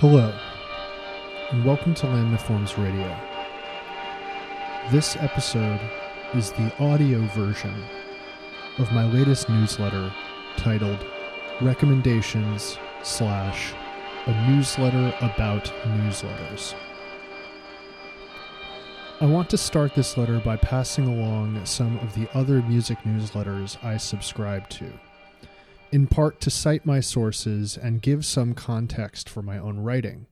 Hello, and welcome to Lamniforms Radio. This episode is the audio version of my latest newsletter titled Recommendations slash a newsletter about newsletters. I want to start this letter by passing along some of the other music newsletters I subscribe to in part to cite my sources and give some context for my own writing.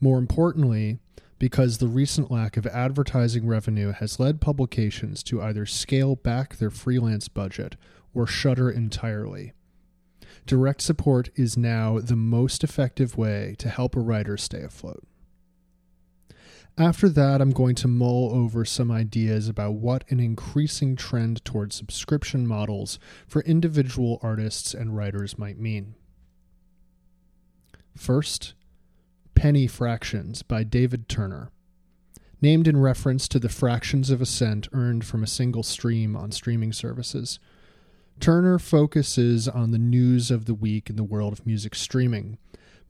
More importantly, because the recent lack of advertising revenue has led publications to either scale back their freelance budget or shutter entirely. Direct support is now the most effective way to help a writer stay afloat. After that, I'm going to mull over some ideas about what an increasing trend towards subscription models for individual artists and writers might mean. First, Penny Fractions by David Turner. Named in reference to the fractions of a cent earned from a single stream on streaming services. Turner focuses on the news of the week in the world of music streaming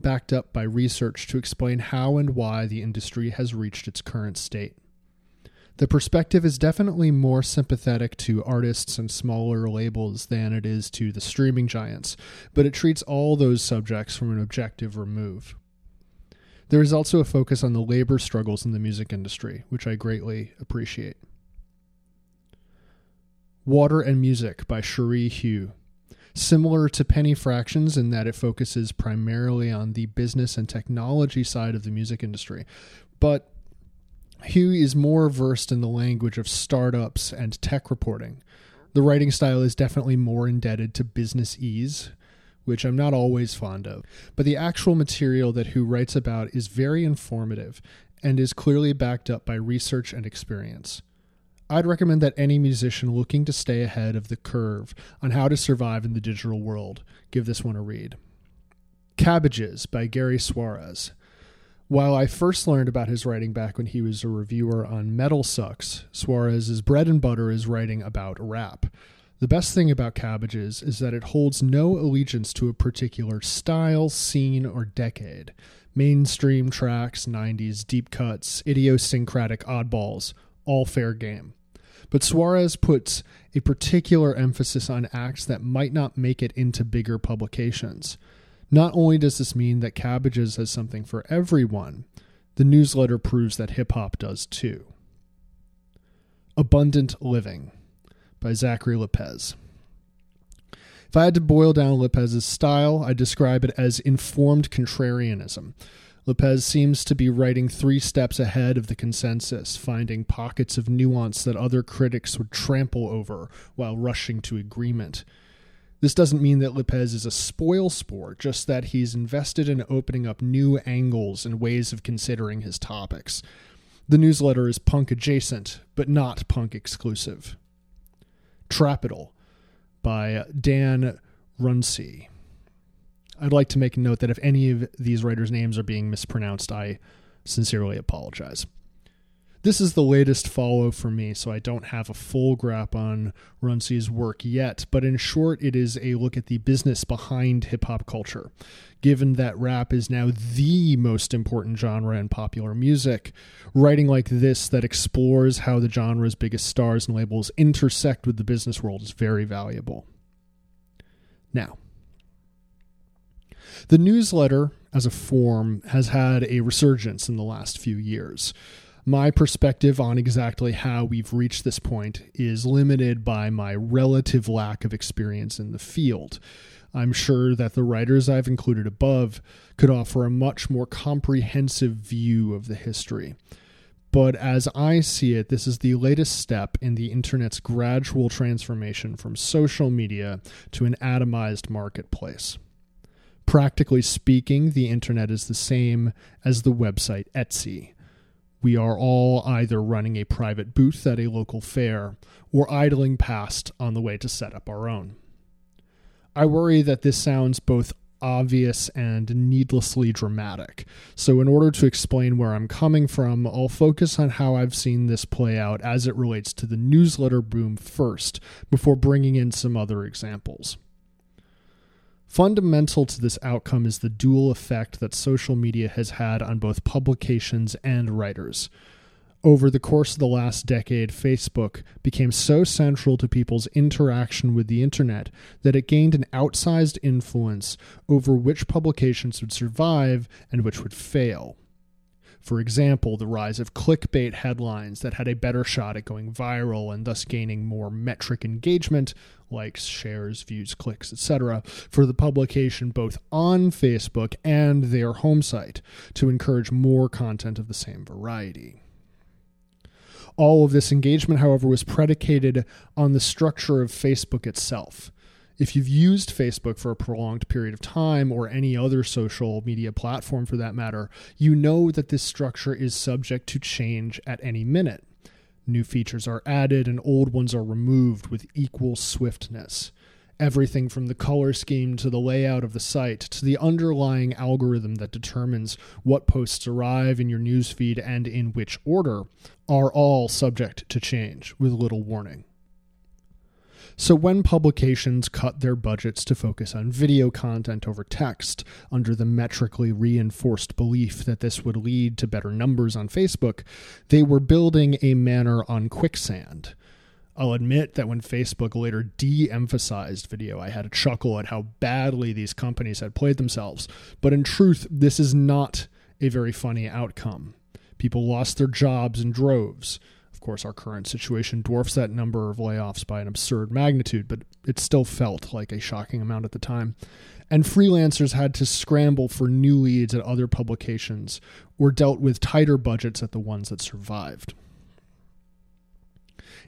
backed up by research to explain how and why the industry has reached its current state. The perspective is definitely more sympathetic to artists and smaller labels than it is to the streaming giants, but it treats all those subjects from an objective remove. There is also a focus on the labor struggles in the music industry, which I greatly appreciate. Water and Music by Cherie Hu similar to Penny Fractions in that it focuses primarily on the business and technology side of the music industry. But Hu is more versed in the language of startups and tech reporting. The writing style is definitely more indebted to business ease, which I'm not always fond of. But the actual material that Hu writes about is very informative and is clearly backed up by research and experience. I'd recommend that any musician looking to stay ahead of the curve on how to survive in the digital world give this one a read. Cabbages by Gary Suarez. While I first learned about his writing back when he was a reviewer on Metal Sucks, Suarez's bread and butter is writing about rap. The best thing about Cabbages is that it holds no allegiance to a particular style, scene, or decade. Mainstream tracks, 90s deep cuts, idiosyncratic oddballs, all fair game. But Suarez puts a particular emphasis on acts that might not make it into bigger publications. Not only does this mean that Cabbages has something for everyone, the newsletter proves that hip hop does too. Abundant Living by Zachary Lopez. If I had to boil down Lopez's style, I'd describe it as informed contrarianism. Lopez seems to be writing three steps ahead of the consensus, finding pockets of nuance that other critics would trample over while rushing to agreement. This doesn't mean that Lopez is a spoil sport, just that he's invested in opening up new angles and ways of considering his topics. The newsletter is punk adjacent, but not punk exclusive. Trapital by Dan Runcie. I'd like to make a note that if any of these writers' names are being mispronounced, I sincerely apologize. This is the latest follow for me, so I don't have a full grasp on Runcie's work yet, but in short, it is a look at the business behind hip hop culture. Given that rap is now the most important genre in popular music, writing like this that explores how the genre's biggest stars and labels intersect with the business world is very valuable. Now, the newsletter, as a form, has had a resurgence in the last few years. My perspective on exactly how we've reached this point is limited by my relative lack of experience in the field. I'm sure that the writers I've included above could offer a much more comprehensive view of the history. But as I see it, this is the latest step in the internet's gradual transformation from social media to an atomized marketplace. Practically speaking, the internet is the same as the website Etsy. We are all either running a private booth at a local fair or idling past on the way to set up our own. I worry that this sounds both obvious and needlessly dramatic. So, in order to explain where I'm coming from, I'll focus on how I've seen this play out as it relates to the newsletter boom first, before bringing in some other examples. Fundamental to this outcome is the dual effect that social media has had on both publications and writers. Over the course of the last decade, Facebook became so central to people's interaction with the internet that it gained an outsized influence over which publications would survive and which would fail. For example, the rise of clickbait headlines that had a better shot at going viral and thus gaining more metric engagement, likes, shares, views, clicks, etc., for the publication both on Facebook and their home site to encourage more content of the same variety. All of this engagement, however, was predicated on the structure of Facebook itself. If you've used Facebook for a prolonged period of time, or any other social media platform for that matter, you know that this structure is subject to change at any minute. New features are added and old ones are removed with equal swiftness. Everything from the color scheme to the layout of the site to the underlying algorithm that determines what posts arrive in your newsfeed and in which order are all subject to change with little warning. So, when publications cut their budgets to focus on video content over text, under the metrically reinforced belief that this would lead to better numbers on Facebook, they were building a manor on quicksand. I'll admit that when Facebook later de emphasized video, I had a chuckle at how badly these companies had played themselves. But in truth, this is not a very funny outcome. People lost their jobs in droves. Of course, our current situation dwarfs that number of layoffs by an absurd magnitude, but it still felt like a shocking amount at the time. And freelancers had to scramble for new leads at other publications or dealt with tighter budgets at the ones that survived.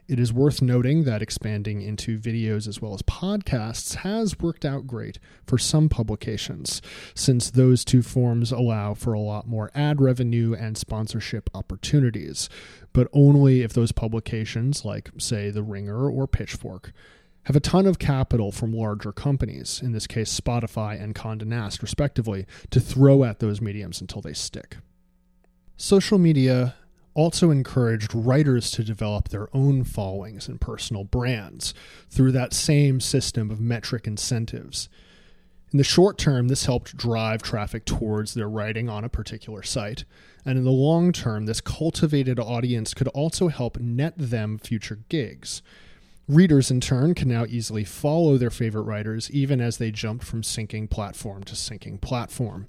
It is worth noting that expanding into videos as well as podcasts has worked out great for some publications, since those two forms allow for a lot more ad revenue and sponsorship opportunities, but only if those publications, like, say, The Ringer or Pitchfork, have a ton of capital from larger companies, in this case Spotify and Condé Nast, respectively, to throw at those mediums until they stick. Social media also encouraged writers to develop their own followings and personal brands through that same system of metric incentives. In the short term, this helped drive traffic towards their writing on a particular site. And in the long term, this cultivated audience could also help net them future gigs. Readers, in turn, can now easily follow their favorite writers even as they jump from sinking platform to sinking platform.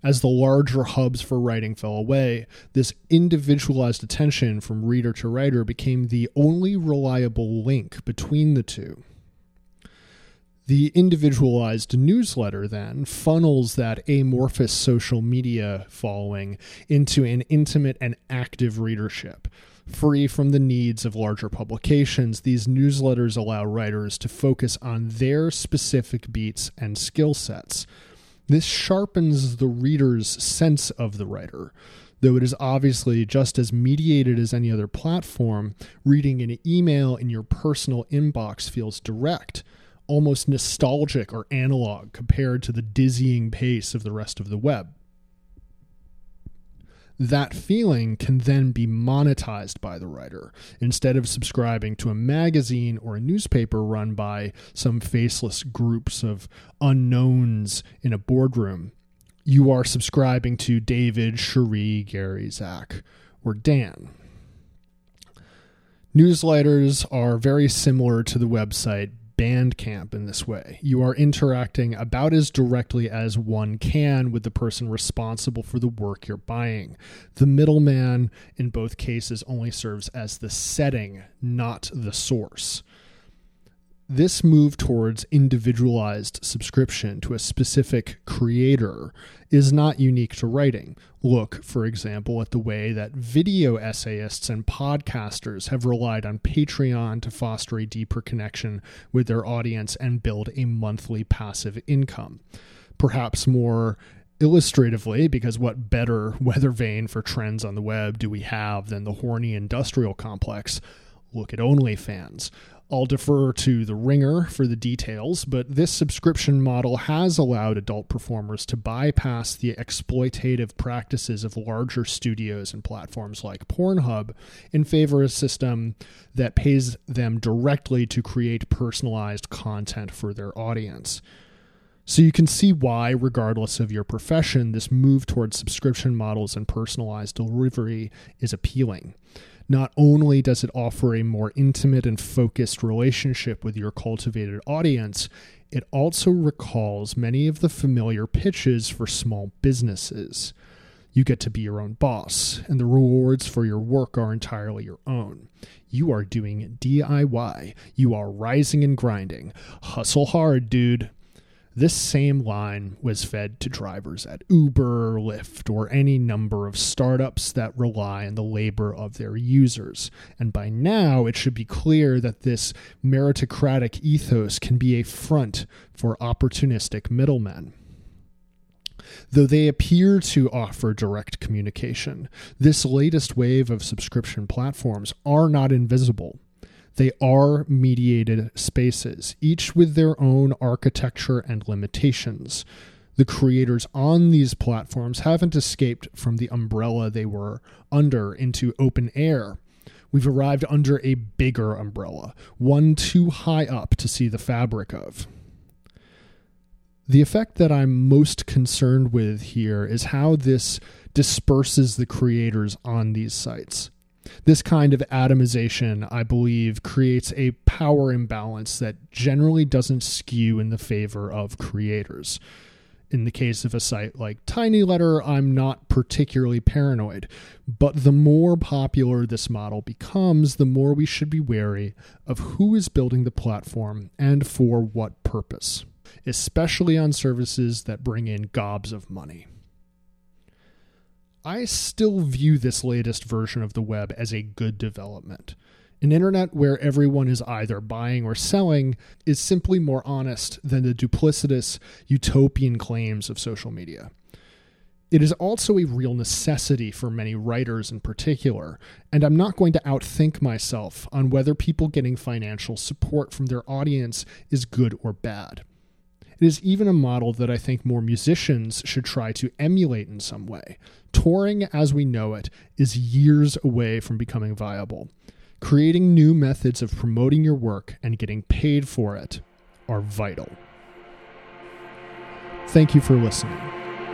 As the larger hubs for writing fell away, this individualized attention from reader to writer became the only reliable link between the two. The individualized newsletter then funnels that amorphous social media following into an intimate and active readership. Free from the needs of larger publications, these newsletters allow writers to focus on their specific beats and skill sets this sharpens the reader's sense of the writer. Though it is obviously just as mediated as any other platform, reading an email in your personal inbox feels direct, almost nostalgic or analog compared to the dizzying pace of the rest of the web that feeling can then be monetized by the writer instead of subscribing to a magazine or a newspaper run by some faceless groups of unknowns in a boardroom. You are subscribing to David, Cherie, Gary, Zach, or Dan. Newsletters are very similar to the website Bandcamp in this way. You are interacting about as directly as one can with the person responsible for the work you're buying. The middleman in both cases only serves as the setting, not the source. This move towards individualized subscription to a specific creator is not unique to writing. Look, for example, at the way that video essayists and podcasters have relied on Patreon to foster a deeper connection with their audience and build a monthly passive income. Perhaps more illustratively, because what better weather vane for trends on the web do we have than the horny industrial complex? Look at OnlyFans. I'll defer to The Ringer for the details, but this subscription model has allowed adult performers to bypass the exploitative practices of larger studios and platforms like Pornhub in favor of a system that pays them directly to create personalized content for their audience. So you can see why, regardless of your profession, this move towards subscription models and personalized delivery is appealing. Not only does it offer a more intimate and focused relationship with your cultivated audience, it also recalls many of the familiar pitches for small businesses. You get to be your own boss, and the rewards for your work are entirely your own. You are doing DIY. You are rising and grinding. Hustle hard, dude. This same line was fed to drivers at Uber, Lyft, or any number of startups that rely on the labor of their users. And by now, it should be clear that this meritocratic ethos can be a front for opportunistic middlemen. Though they appear to offer direct communication, this latest wave of subscription platforms are not invisible. They are mediated spaces, each with their own architecture and limitations. The creators on these platforms haven't escaped from the umbrella they were under into open air. We've arrived under a bigger umbrella, one too high up to see the fabric of. The effect that I'm most concerned with here is how this disperses the creators on these sites. This kind of atomization, I believe, creates a power imbalance that generally doesn't skew in the favor of creators. In the case of a site like TinyLetter, I'm not particularly paranoid, but the more popular this model becomes, the more we should be wary of who is building the platform and for what purpose, especially on services that bring in gobs of money. I still view this latest version of the web as a good development. An internet where everyone is either buying or selling is simply more honest than the duplicitous, utopian claims of social media. It is also a real necessity for many writers in particular, and I'm not going to outthink myself on whether people getting financial support from their audience is good or bad. It is even a model that I think more musicians should try to emulate in some way. Touring as we know it is years away from becoming viable. Creating new methods of promoting your work and getting paid for it are vital. Thank you for listening.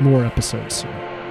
More episodes soon.